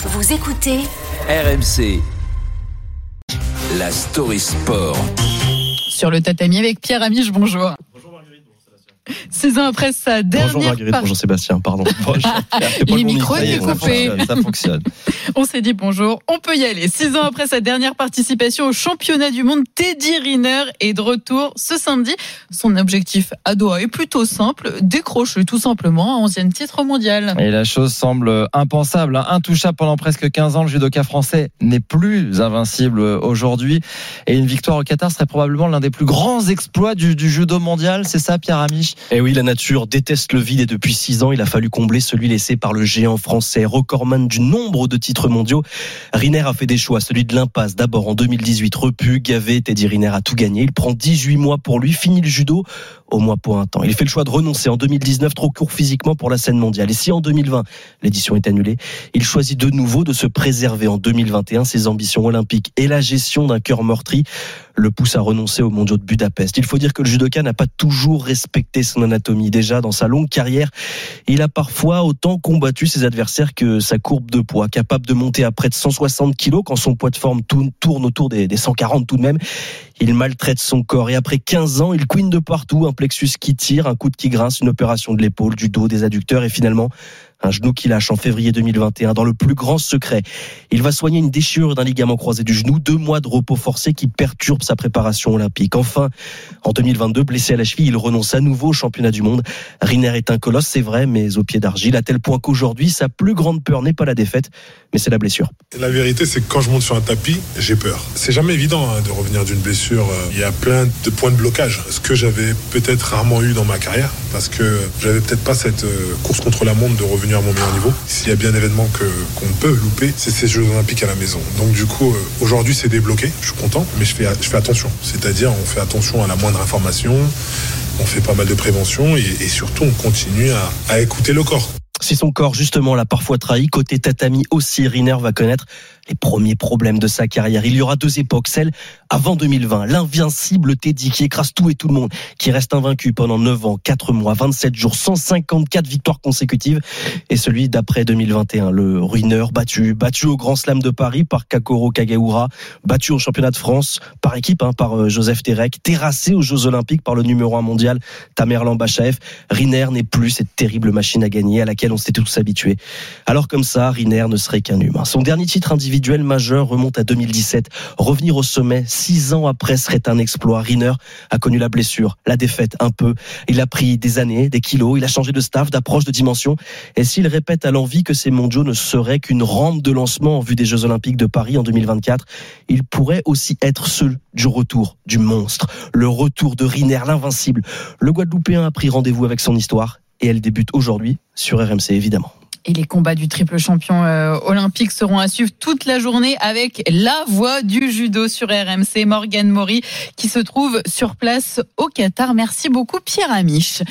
Vous écoutez RMC. La story sport. Sur le tatami avec Pierre Amiche, bonjour. Six ans après sa dernière Bonjour Marguerite, par- bonjour Sébastien, pardon. Les micros micro, étaient coupés. Ça fonctionne. On s'est dit bonjour, on peut y aller. Six ans après sa dernière participation au championnat du monde, Teddy Riner est de retour ce samedi. Son objectif à Doha est plutôt simple, décrocher tout simplement un onzième titre mondial. Et la chose semble impensable. hein. Intouchable pendant presque 15 ans, le judoka français n'est plus invincible aujourd'hui. Et une victoire au Qatar serait probablement l'un des plus grands exploits du, du judo mondial. C'est ça, Pierre Amiche? Eh oui, la nature déteste le vide et depuis six ans, il a fallu combler celui laissé par le géant français, recordman du nombre de titres mondiaux. Riner a fait des choix, celui de l'impasse. D'abord en 2018, repu, gavé, Teddy Riner a tout gagné. Il prend 18 mois pour lui, fini le judo au moins pour un temps. Il fait le choix de renoncer en 2019, trop court physiquement pour la scène mondiale. Et si en 2020, l'édition est annulée, il choisit de nouveau de se préserver en 2021 ses ambitions olympiques et la gestion d'un cœur meurtri le pousse à renoncer aux mondiaux de Budapest. Il faut dire que le judoka n'a pas toujours respecté son anatomie. Déjà, dans sa longue carrière, il a parfois autant combattu ses adversaires que sa courbe de poids, capable de monter à près de 160 kilos quand son poids de forme tourne, autour des, des 140 tout de même. Il maltraite son corps et après 15 ans, il couine de partout, un plexus qui tire, un coude qui grince, une opération de l'épaule, du dos, des adducteurs et finalement un genou qui lâche en février 2021 dans le plus grand secret. Il va soigner une déchirure d'un ligament croisé du genou, deux mois de repos forcé qui perturbe sa préparation olympique. Enfin, en 2022, blessé à la cheville, il renonce à nouveau au championnat du monde. Riner est un colosse, c'est vrai, mais au pied d'argile, à tel point qu'aujourd'hui, sa plus grande peur n'est pas la défaite, mais c'est la blessure. La vérité, c'est que quand je monte sur un tapis, j'ai peur. C'est jamais évident hein, de revenir d'une blessure. Euh, Il y a plein de points de blocage. Ce que j'avais peut-être rarement eu dans ma carrière, parce que j'avais peut-être pas cette euh, course contre la montre de revenir à mon meilleur niveau. S'il y a bien un événement que qu'on peut louper, c'est ces Jeux Olympiques à la maison. Donc du coup, euh, aujourd'hui, c'est débloqué. Je suis content, mais je fais, attention. C'est-à-dire, on fait attention à la moindre information. On fait pas mal de prévention et, surtout, on continue à écouter le corps. Si son corps, justement, l'a parfois trahi, côté tatami aussi, Riner va connaître les premiers problèmes de sa carrière. Il y aura deux époques, celle avant 2020, l'invincible Teddy qui écrase tout et tout le monde, qui reste invaincu pendant 9 ans, 4 mois, 27 jours, 154 victoires consécutives, et celui d'après 2021, le ruineur battu, battu au Grand Slam de Paris par Kakoro Kagaura, battu au championnat de France par équipe, hein, par euh, Joseph Terek, terrassé aux Jeux Olympiques par le numéro 1 mondial Tamerlan Bachaev. Riner n'est plus cette terrible machine à gagner à laquelle on s'était tous habitués. Alors comme ça, Riner ne serait qu'un humain. Son dernier titre individuel majeur remonte à 2017. Revenir au sommet six ans après serait un exploit. Riner a connu la blessure, la défaite un peu. Il a pris des années, des kilos, il a changé de staff, d'approche, de dimension. Et s'il répète à l'envie que ces mondiaux ne seraient qu'une rampe de lancement en vue des Jeux Olympiques de Paris en 2024, il pourrait aussi être ceux du retour du monstre, le retour de Riner, l'invincible. Le Guadeloupéen a pris rendez-vous avec son histoire et elle débute aujourd'hui sur RMC évidemment. Et les combats du triple champion euh, olympique seront à suivre toute la journée avec la voix du judo sur RMC, Morgane Maury, qui se trouve sur place au Qatar. Merci beaucoup Pierre Amiche.